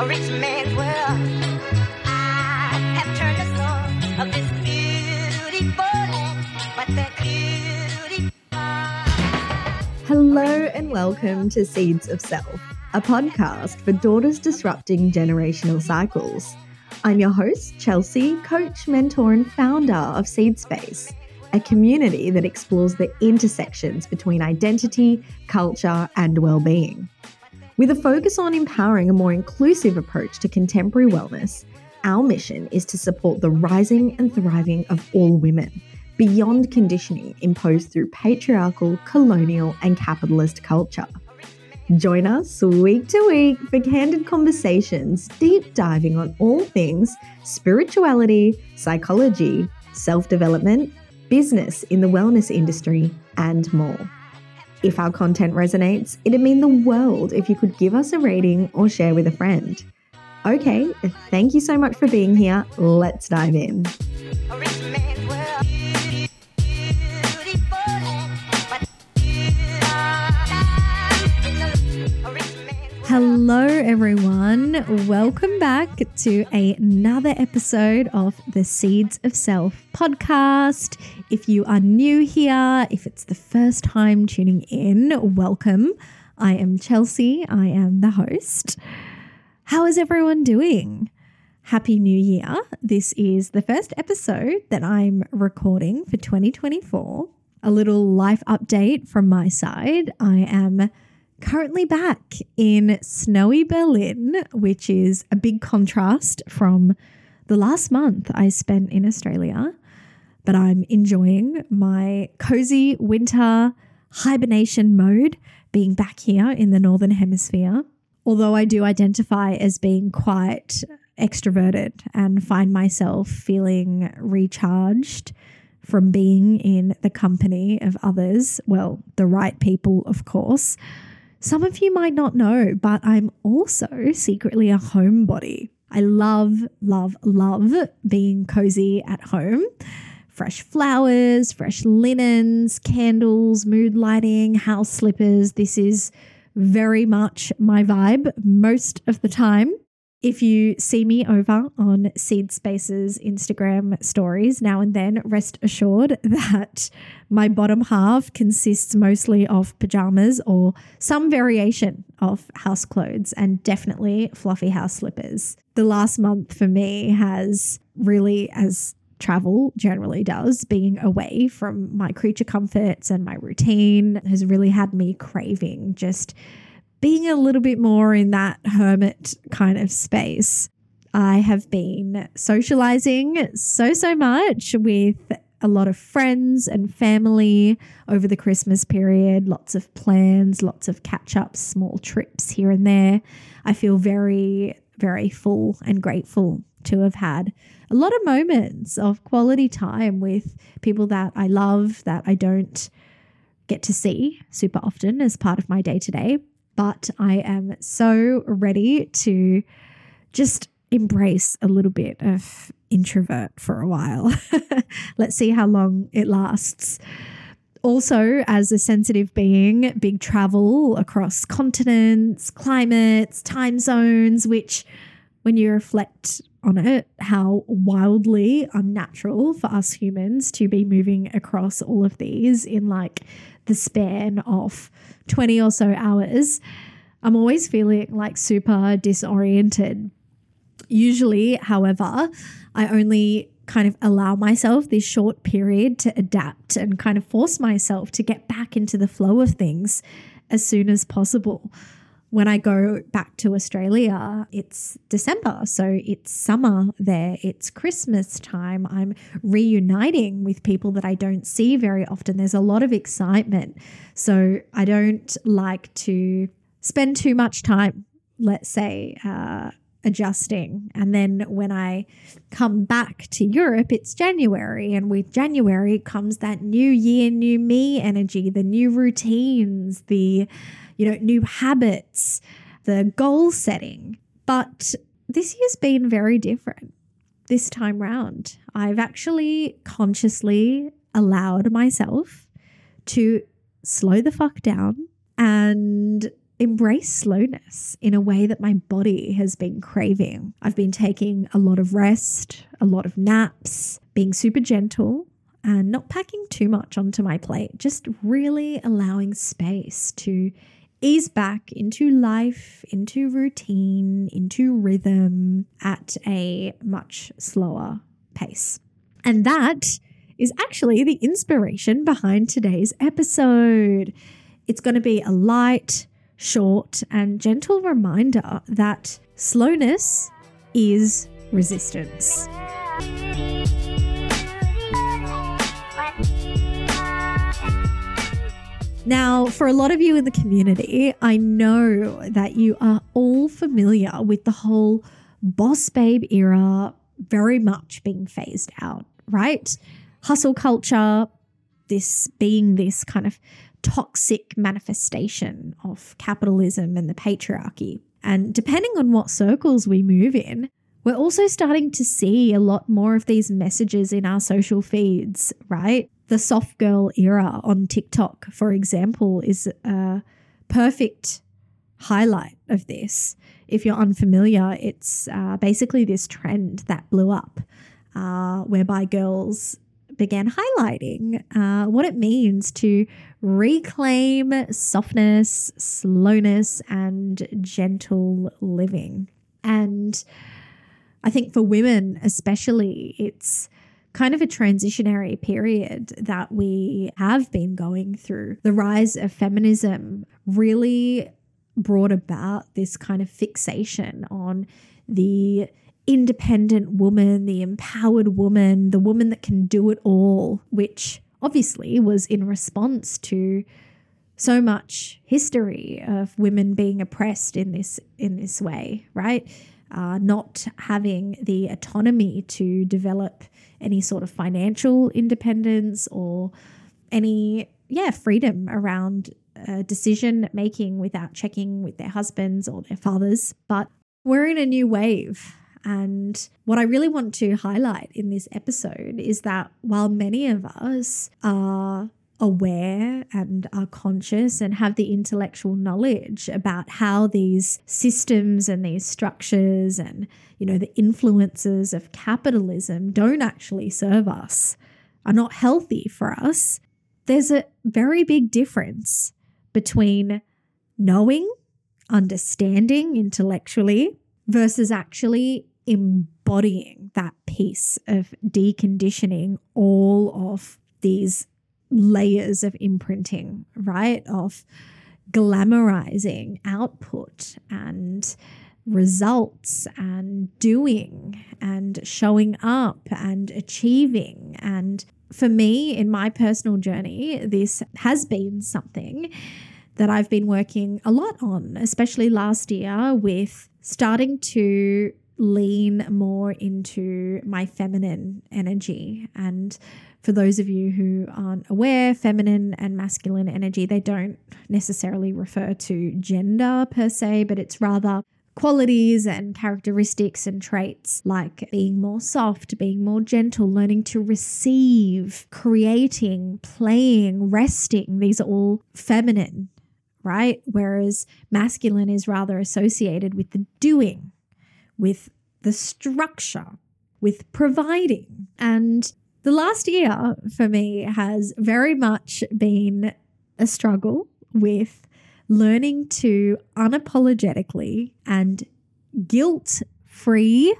a rich man's world. I have turned the soul of this beautiful land, but the beautiful. Hello and welcome to Seeds of Self, a podcast for daughters disrupting generational cycles. I'm your host, Chelsea, coach, mentor, and founder of Seed Space, a community that explores the intersections between identity, culture, and well-being. With a focus on empowering a more inclusive approach to contemporary wellness, our mission is to support the rising and thriving of all women beyond conditioning imposed through patriarchal, colonial, and capitalist culture. Join us week to week for candid conversations, deep diving on all things spirituality, psychology, self development, business in the wellness industry, and more. If our content resonates, it'd mean the world if you could give us a rating or share with a friend. Okay, thank you so much for being here. Let's dive in. Hello, everyone. Welcome back to another episode of the Seeds of Self podcast. If you are new here, if it's the first time tuning in, welcome. I am Chelsea, I am the host. How is everyone doing? Happy New Year. This is the first episode that I'm recording for 2024. A little life update from my side. I am currently back in snowy Berlin, which is a big contrast from the last month I spent in Australia. But I'm enjoying my cozy winter hibernation mode being back here in the Northern Hemisphere. Although I do identify as being quite extroverted and find myself feeling recharged from being in the company of others, well, the right people, of course. Some of you might not know, but I'm also secretly a homebody. I love, love, love being cozy at home. Fresh flowers, fresh linens, candles, mood lighting, house slippers. This is very much my vibe most of the time. If you see me over on Seed Space's Instagram stories now and then, rest assured that my bottom half consists mostly of pajamas or some variation of house clothes and definitely fluffy house slippers. The last month for me has really, as travel generally does, being away from my creature comforts and my routine has really had me craving just being a little bit more in that hermit kind of space. I have been socializing so, so much with a lot of friends and family over the Christmas period, lots of plans, lots of catch ups, small trips here and there. I feel very, very full and grateful to have had a lot of moments of quality time with people that I love, that I don't get to see super often as part of my day to day. But I am so ready to just embrace a little bit of introvert for a while. Let's see how long it lasts. Also, as a sensitive being, big travel across continents, climates, time zones, which when you reflect on it, how wildly unnatural for us humans to be moving across all of these in like the span of 20 or so hours, I'm always feeling like super disoriented. Usually, however, I only kind of allow myself this short period to adapt and kind of force myself to get back into the flow of things as soon as possible. When I go back to Australia, it's December, so it's summer there, it's Christmas time. I'm reuniting with people that I don't see very often. There's a lot of excitement. So I don't like to spend too much time, let's say, uh, adjusting. And then when I come back to Europe, it's January. And with January comes that new year, new me energy, the new routines, the, you know, new habits, the goal setting. But this year's been very different this time round. I've actually consciously allowed myself to slow the fuck down and embrace slowness in a way that my body has been craving. I've been taking a lot of rest, a lot of naps, being super gentle and not packing too much onto my plate, just really allowing space to ease back into life, into routine, into rhythm at a much slower pace. And that is actually the inspiration behind today's episode. It's going to be a light, short, and gentle reminder that slowness is resistance. Now, for a lot of you in the community, I know that you are all familiar with the whole boss babe era very much being phased out, right? Hustle culture, this being this kind of toxic manifestation of capitalism and the patriarchy. And depending on what circles we move in, we're also starting to see a lot more of these messages in our social feeds, right? the soft girl era on TikTok, for example, is a perfect highlight of this. If you're unfamiliar, it's uh, basically this trend that blew up uh, whereby girls began highlighting uh, what it means to reclaim softness, slowness, and gentle living. And I think for women, especially, it's kind of a transitionary period that we have been going through. The rise of feminism really brought about this kind of fixation on the independent woman, the empowered woman, the woman that can do it all, which obviously was in response to so much history of women being oppressed in this in this way, right? Uh, not having the autonomy to develop any sort of financial independence or any, yeah, freedom around uh, decision making without checking with their husbands or their fathers. But we're in a new wave. And what I really want to highlight in this episode is that while many of us are aware and are conscious and have the intellectual knowledge about how these systems and these structures and you know the influences of capitalism don't actually serve us are not healthy for us there's a very big difference between knowing understanding intellectually versus actually embodying that piece of deconditioning all of these layers of imprinting, right? Of glamorizing output and results and doing and showing up and achieving. And for me, in my personal journey, this has been something that I've been working a lot on, especially last year with starting to lean more into my feminine energy and for those of you who aren't aware, feminine and masculine energy, they don't necessarily refer to gender per se, but it's rather qualities and characteristics and traits like being more soft, being more gentle, learning to receive, creating, playing, resting. These are all feminine, right? Whereas masculine is rather associated with the doing, with the structure, with providing. And the last year for me has very much been a struggle with learning to unapologetically and guilt free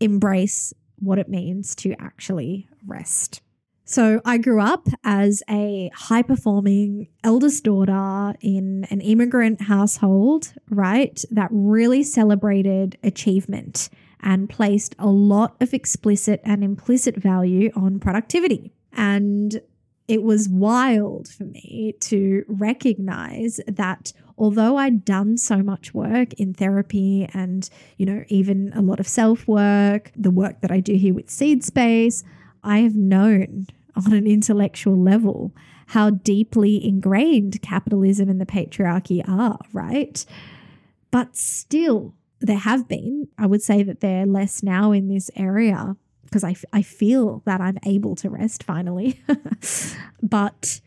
embrace what it means to actually rest. So, I grew up as a high performing eldest daughter in an immigrant household, right? That really celebrated achievement and placed a lot of explicit and implicit value on productivity. And it was wild for me to recognize that although I'd done so much work in therapy and, you know, even a lot of self work, the work that I do here with Seed Space, I have known on an intellectual level how deeply ingrained capitalism and the patriarchy are, right? But still, there have been. I would say that they're less now in this area because I, I feel that I'm able to rest finally. but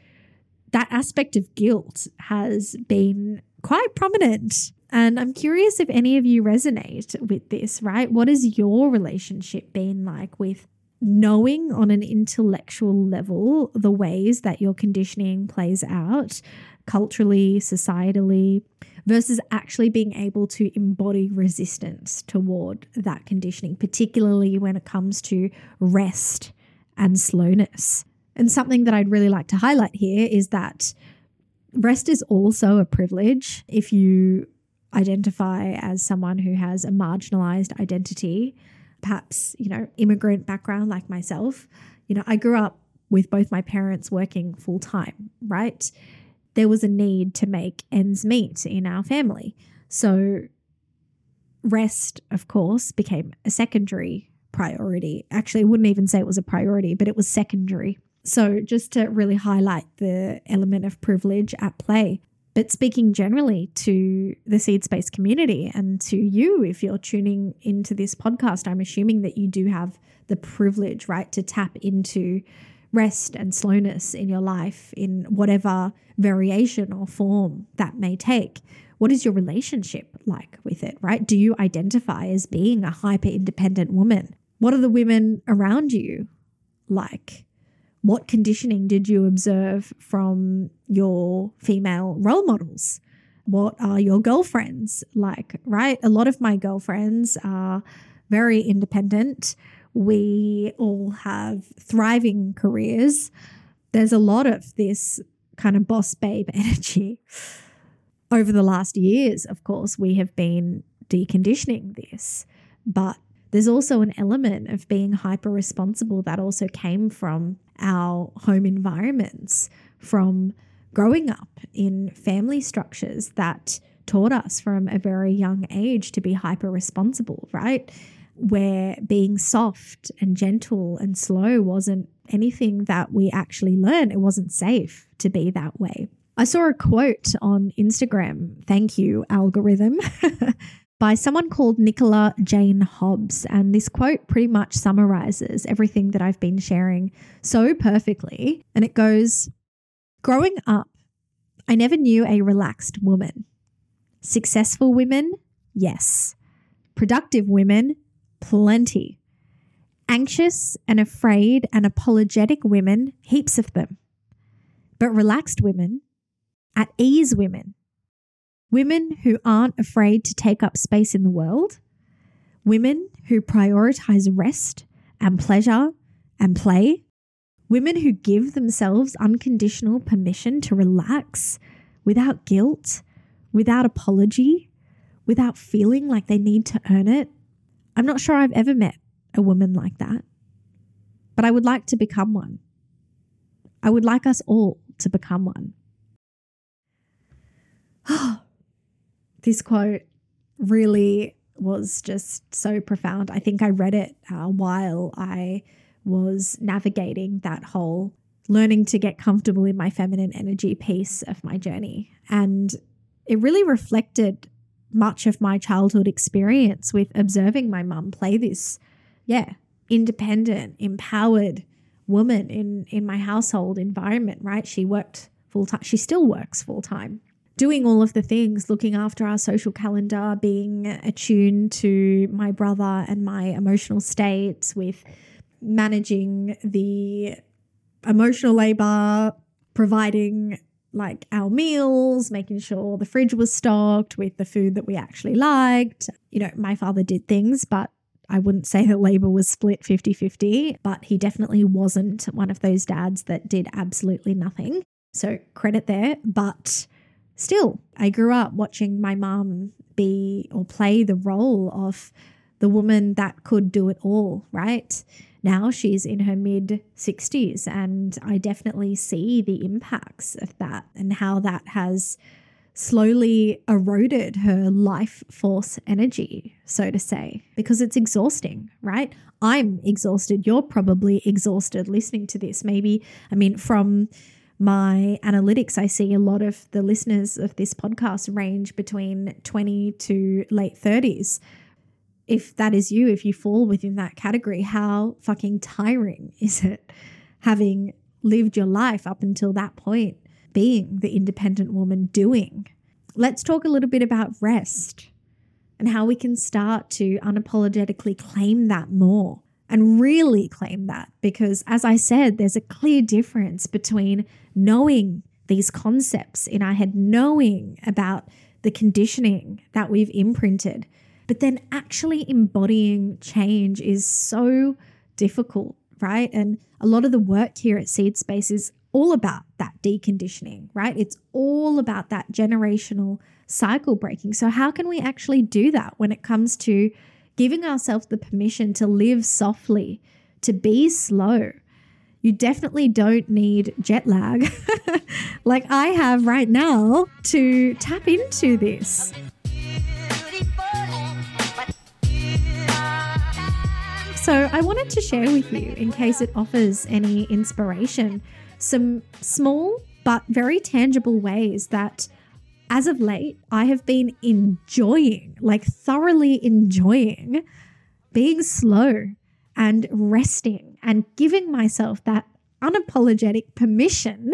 that aspect of guilt has been quite prominent. And I'm curious if any of you resonate with this, right? What has your relationship been like with knowing on an intellectual level the ways that your conditioning plays out culturally, societally, versus actually being able to embody resistance toward that conditioning, particularly when it comes to rest and slowness. And something that I'd really like to highlight here is that rest is also a privilege if you identify as someone who has a marginalized identity, perhaps, you know, immigrant background like myself. You know, I grew up with both my parents working full time, right? There was a need to make ends meet in our family. So, rest, of course, became a secondary priority. Actually, I wouldn't even say it was a priority, but it was secondary. So, just to really highlight the element of privilege at play. But speaking generally to the seed space community and to you, if you're tuning into this podcast, I'm assuming that you do have the privilege, right, to tap into rest and slowness in your life in whatever variation or form that may take. What is your relationship like with it, right? Do you identify as being a hyper independent woman? What are the women around you like? What conditioning did you observe from your female role models? What are your girlfriends like, right? A lot of my girlfriends are very independent. We all have thriving careers. There's a lot of this kind of boss babe energy. Over the last years, of course, we have been deconditioning this, but there's also an element of being hyper responsible that also came from our home environments, from growing up in family structures that taught us from a very young age to be hyper responsible, right? Where being soft and gentle and slow wasn't anything that we actually learned. It wasn't safe to be that way. I saw a quote on Instagram. Thank you, algorithm. by someone called Nicola Jane Hobbs. And this quote pretty much summarizes everything that I've been sharing so perfectly. And it goes Growing up, I never knew a relaxed woman. Successful women, yes. Productive women, plenty. Anxious and afraid and apologetic women, heaps of them. But relaxed women, at ease women, women who aren't afraid to take up space in the world, women who prioritize rest and pleasure and play, women who give themselves unconditional permission to relax without guilt, without apology, without feeling like they need to earn it. I'm not sure I've ever met a woman like that, but I would like to become one. I would like us all to become one. Oh, this quote really was just so profound. I think I read it uh, while I was navigating that whole learning to get comfortable in my feminine energy piece of my journey. And it really reflected much of my childhood experience with observing my mum play this, yeah, independent, empowered woman in in my household environment, right? She worked full time. She still works full time doing all of the things, looking after our social calendar, being attuned to my brother and my emotional states, with managing the emotional labor, providing like our meals, making sure the fridge was stocked with the food that we actually liked. You know, my father did things, but I wouldn't say that labor was split 50 50, but he definitely wasn't one of those dads that did absolutely nothing. So credit there. But still, I grew up watching my mum be or play the role of the woman that could do it all, right? Now she's in her mid 60s, and I definitely see the impacts of that and how that has slowly eroded her life force energy, so to say, because it's exhausting, right? I'm exhausted. You're probably exhausted listening to this. Maybe, I mean, from my analytics, I see a lot of the listeners of this podcast range between 20 to late 30s. If that is you, if you fall within that category, how fucking tiring is it having lived your life up until that point, being the independent woman doing let's talk a little bit about rest and how we can start to unapologetically claim that more and really claim that. Because as I said, there's a clear difference between knowing these concepts in our head, knowing about the conditioning that we've imprinted, but then actually embodying change is so difficult, right? And a lot of the work here at Seed Space is all about that deconditioning, right? It's all about that generational cycle breaking. So, how can we actually do that when it comes to giving ourselves the permission to live softly, to be slow? You definitely don't need jet lag like I have right now to tap into this. So, I wanted to share with you, in case it offers any inspiration, some small but very tangible ways that as of late I have been enjoying, like thoroughly enjoying being slow and resting and giving myself that unapologetic permission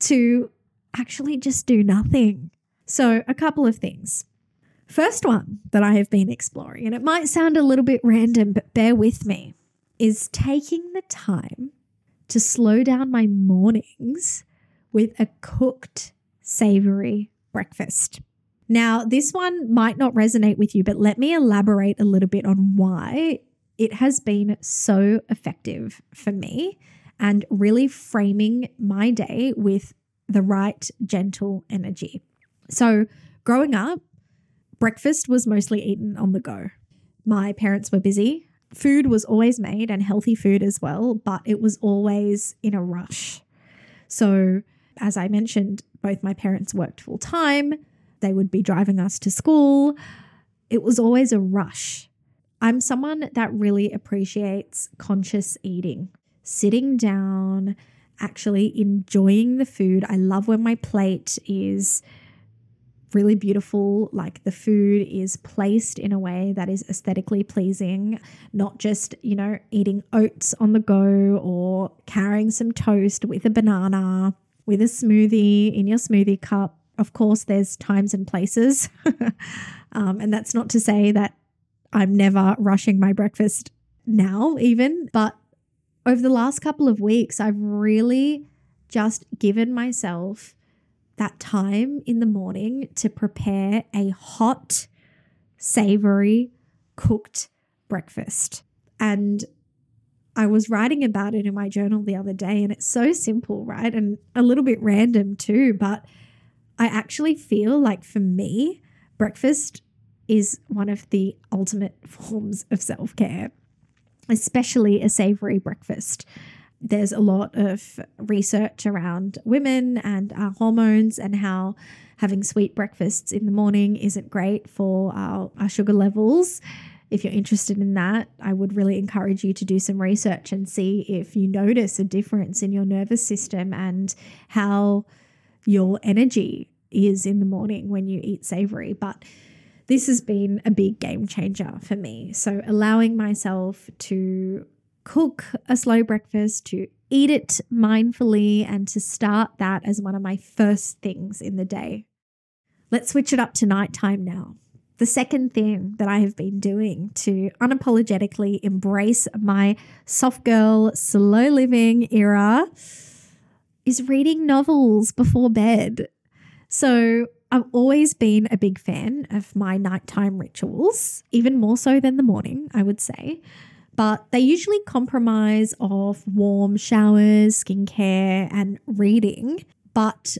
to actually just do nothing. So, a couple of things. First one that I have been exploring, and it might sound a little bit random, but bear with me, is taking the time to slow down my mornings with a cooked, savory breakfast. Now, this one might not resonate with you, but let me elaborate a little bit on why it has been so effective for me and really framing my day with the right gentle energy. So, growing up, breakfast was mostly eaten on the go. My parents were busy. Food was always made and healthy food as well, but it was always in a rush. So, as I mentioned, both my parents worked full time. They would be driving us to school. It was always a rush. I'm someone that really appreciates conscious eating, sitting down, actually enjoying the food. I love when my plate is really beautiful. Like the food is placed in a way that is aesthetically pleasing, not just, you know, eating oats on the go or carrying some toast with a banana, with a smoothie in your smoothie cup. Of course, there's times and places. um, and that's not to say that I'm never rushing my breakfast now, even. But over the last couple of weeks, I've really just given myself that time in the morning to prepare a hot, savory, cooked breakfast. And I was writing about it in my journal the other day, and it's so simple, right? And a little bit random too, but I actually feel like for me, breakfast is one of the ultimate forms of self care, especially a savory breakfast. There's a lot of research around women and our hormones and how having sweet breakfasts in the morning isn't great for our, our sugar levels. If you're interested in that, I would really encourage you to do some research and see if you notice a difference in your nervous system and how your energy is in the morning when you eat savory. But this has been a big game changer for me. So, allowing myself to cook a slow breakfast, to eat it mindfully, and to start that as one of my first things in the day. Let's switch it up to nighttime now. The second thing that I have been doing to unapologetically embrace my soft girl, slow living era is reading novels before bed. So, I've always been a big fan of my nighttime rituals, even more so than the morning, I would say. But they usually compromise of warm showers, skincare, and reading. But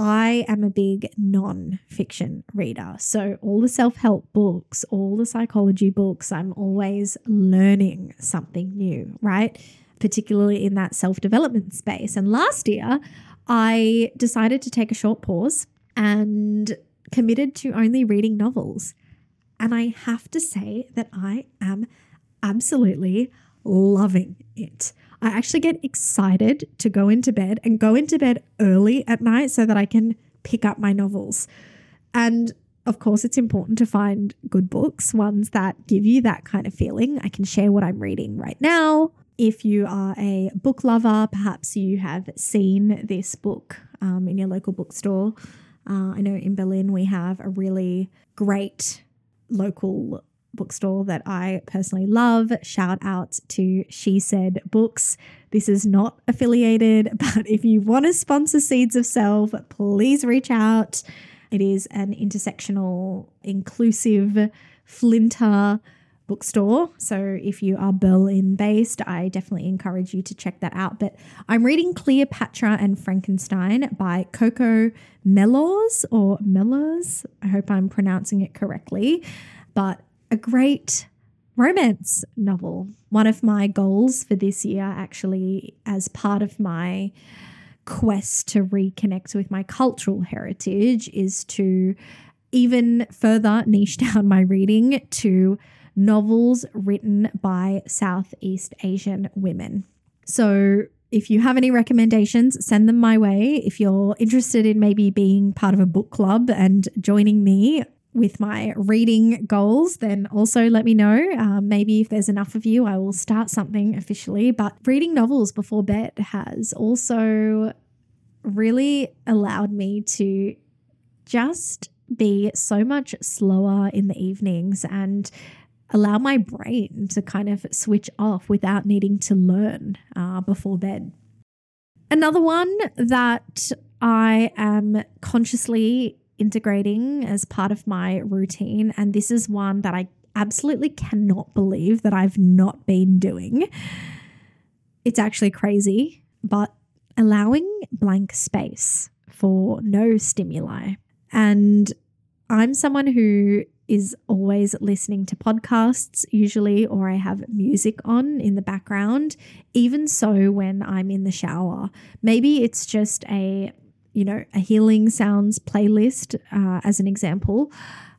I am a big non fiction reader. So, all the self help books, all the psychology books, I'm always learning something new, right? Particularly in that self development space. And last year, I decided to take a short pause and committed to only reading novels. And I have to say that I am absolutely loving it. I actually get excited to go into bed and go into bed early at night so that I can pick up my novels. And of course, it's important to find good books, ones that give you that kind of feeling. I can share what I'm reading right now. If you are a book lover, perhaps you have seen this book um, in your local bookstore. Uh, I know in Berlin we have a really great local bookstore that I personally love. Shout out to She Said Books. This is not affiliated, but if you want to sponsor Seeds of Self, please reach out. It is an intersectional, inclusive, FLINTA bookstore. So if you are Berlin based, I definitely encourage you to check that out. But I'm reading Cleopatra and Frankenstein by Coco Mellors or Mellors. I hope I'm pronouncing it correctly. But a great romance novel. One of my goals for this year, actually, as part of my quest to reconnect with my cultural heritage, is to even further niche down my reading to novels written by Southeast Asian women. So, if you have any recommendations, send them my way. If you're interested in maybe being part of a book club and joining me with my reading goals, then also let me know. Uh, maybe if there's enough of you, I will start something officially. But reading novels before bed has also really allowed me to just be so much slower in the evenings and allow my brain to kind of switch off without needing to learn uh, before bed. Another one that I am consciously integrating as part of my routine, and this is one that I absolutely cannot believe that I've not been doing. It's actually crazy, but allowing blank space for no stimuli. And I'm someone who is always listening to podcasts, usually, or I have music on in the background, even so when I'm in the shower. Maybe it's just a you know, a healing sounds playlist, uh, as an example.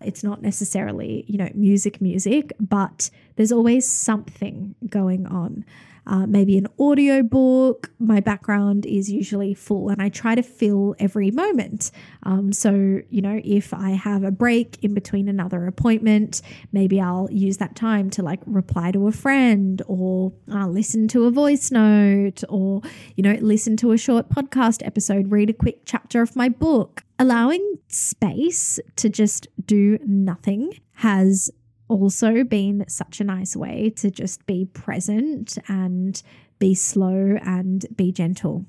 It's not necessarily, you know, music, music, but there's always something going on uh, maybe an audio book. My background is usually full and I try to fill every moment. Um, so, you know, if I have a break in between another appointment, maybe I'll use that time to like reply to a friend or uh, listen to a voice note or, you know, listen to a short podcast episode, read a quick chapter of my book. Allowing space to just do nothing has also been such a nice way to just be present and be slow and be gentle.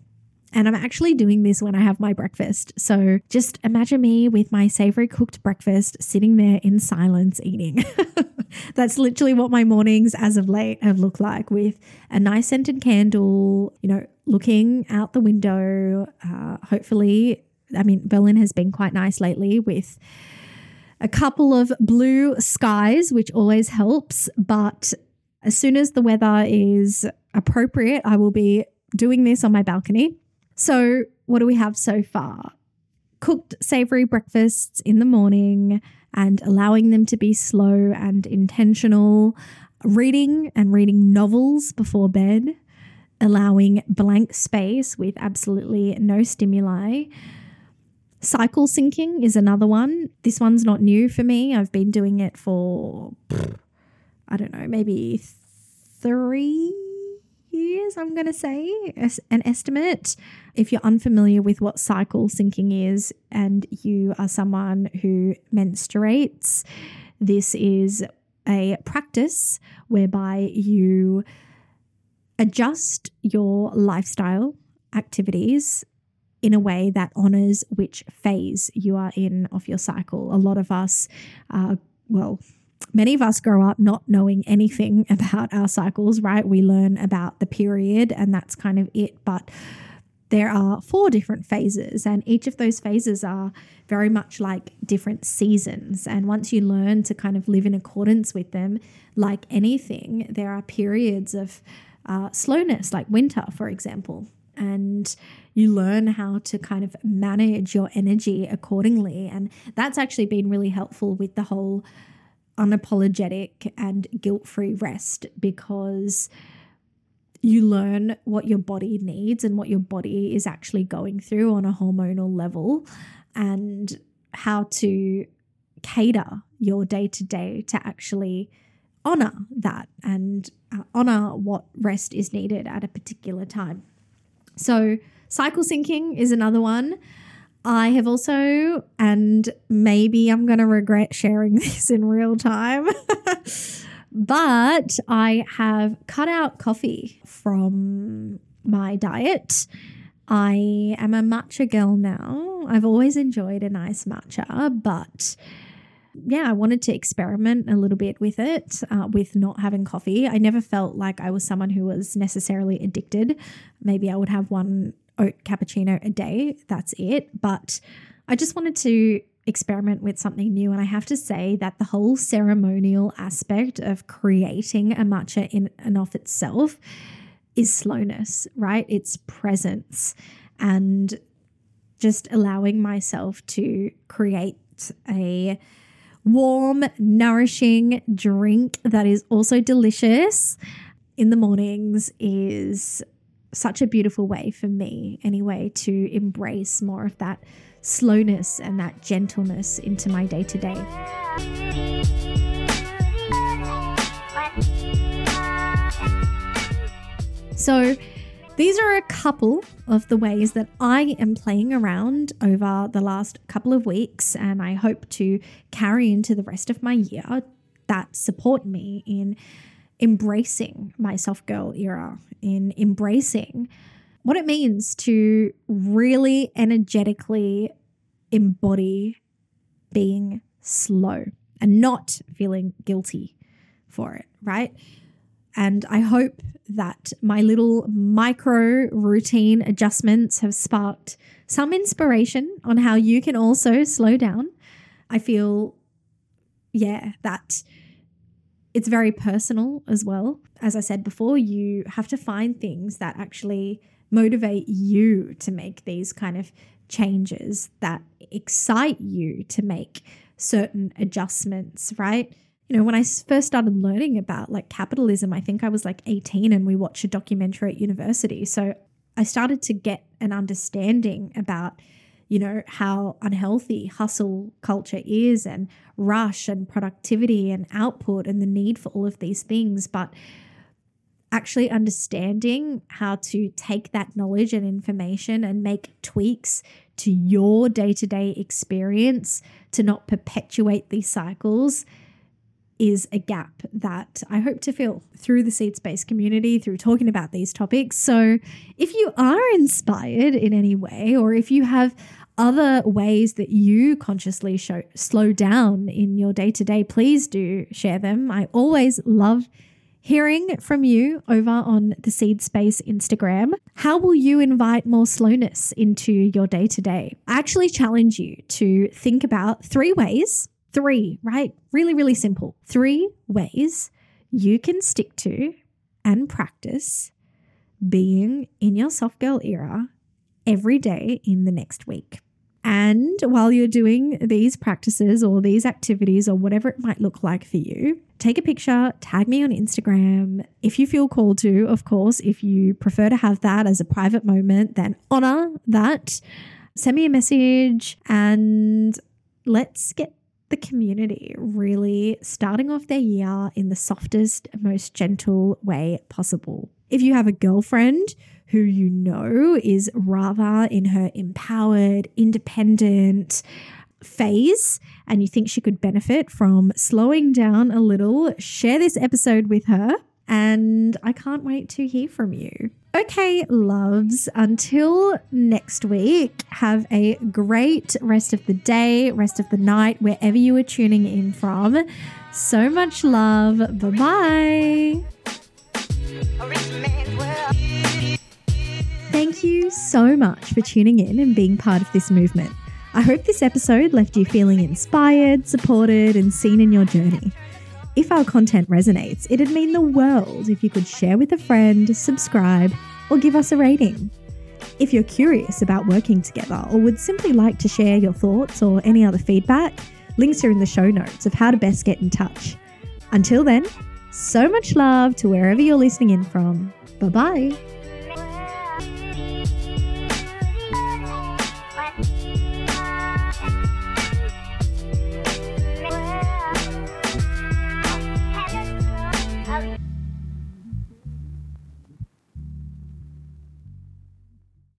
And I'm actually doing this when I have my breakfast. So just imagine me with my savory cooked breakfast sitting there in silence eating. That's literally what my mornings as of late have looked like with a nice scented candle, you know, looking out the window. Uh, hopefully, I mean, Berlin has been quite nice lately with a couple of blue skies, which always helps. But as soon as the weather is appropriate, I will be doing this on my balcony. So, what do we have so far? Cooked savory breakfasts in the morning and allowing them to be slow and intentional, reading and reading novels before bed, allowing blank space with absolutely no stimuli Cycle syncing is another one. This one's not new for me. I've been doing it for, I don't know, maybe three years, I'm going to say, an estimate. If you're unfamiliar with what cycle syncing is and you are someone who menstruates, this is a practice whereby you adjust your lifestyle activities in a way that honors which phase you are in of your cycle. A lot of us, uh, well, many of us grow up not knowing anything about our cycles, right? We learn about the period and that's kind of it. But there are four different phases, and each of those phases are very much like different seasons. And once you learn to kind of live in accordance with them, like anything, there are periods of uh, slowness, like winter, for example. And you learn how to kind of manage your energy accordingly. And that's actually been really helpful with the whole unapologetic and guilt free rest because you learn what your body needs and what your body is actually going through on a hormonal level and how to cater your day to day to actually honor that and uh, honor what rest is needed at a particular time. So, Cycle syncing is another one. I have also, and maybe I'm going to regret sharing this in real time, but I have cut out coffee from my diet. I am a matcha girl now. I've always enjoyed a nice matcha, but yeah, I wanted to experiment a little bit with it, uh, with not having coffee. I never felt like I was someone who was necessarily addicted. Maybe I would have one oat cappuccino a day. That's it. But I just wanted to experiment with something new. And I have to say that the whole ceremonial aspect of creating a matcha in and of itself is slowness, right? It's presence and just allowing myself to create a warm, nourishing drink that is also delicious in the mornings is such a beautiful way for me, anyway, to embrace more of that slowness and that gentleness into my day to day. So, these are a couple of the ways that I am playing around over the last couple of weeks, and I hope to carry into the rest of my year that support me in embracing my soft girl era, in embracing what it means to really energetically embody being slow and not feeling guilty for it, right? And I hope that my little micro routine adjustments have sparked some inspiration on how you can also slow down. I feel, yeah, that it's very personal as well. As I said before, you have to find things that actually motivate you to make these kind of changes that excite you to make certain adjustments, right? You know, when I first started learning about like capitalism, I think I was like 18 and we watched a documentary at university. So I started to get an understanding about, you know, how unhealthy hustle culture is and rush and productivity and output and the need for all of these things. But actually understanding how to take that knowledge and information and make tweaks to your day to day experience to not perpetuate these cycles is a gap that I hope to fill through the seed space community, through talking about these topics. So, if you are inspired in any way, or if you have other ways that you consciously show, slow down in your day to day, please do share them. I always love hearing from you over on the Seed Space Instagram. How will you invite more slowness into your day to day? I actually challenge you to think about three ways Three, right? Really, really simple. Three ways you can stick to and practice being in your soft girl era every day in the next week. And while you're doing these practices or these activities or whatever it might look like for you, take a picture, tag me on Instagram. If you feel called to, of course, if you prefer to have that as a private moment, then honor that. Send me a message and let's get the community really starting off their year in the softest, most gentle way possible. If you have a girlfriend who you know is rather in her empowered, independent, phase and you think she could benefit from slowing down a little, share this episode with her. And I can't wait to hear from you. Okay, loves, until next week, have a great rest of the day, rest of the night, wherever you are tuning in from. So much love. Bye bye. Thank you so much for tuning in and being part of this movement. I hope this episode left you feeling inspired, supported, and seen in your journey. If our content resonates, it'd mean the world if you could share with a friend, subscribe, or give us a rating. If you're curious about working together or would simply like to share your thoughts or any other feedback, links are in the show notes of how to best get in touch. Until then, so much love to wherever you're listening in from. Bye bye.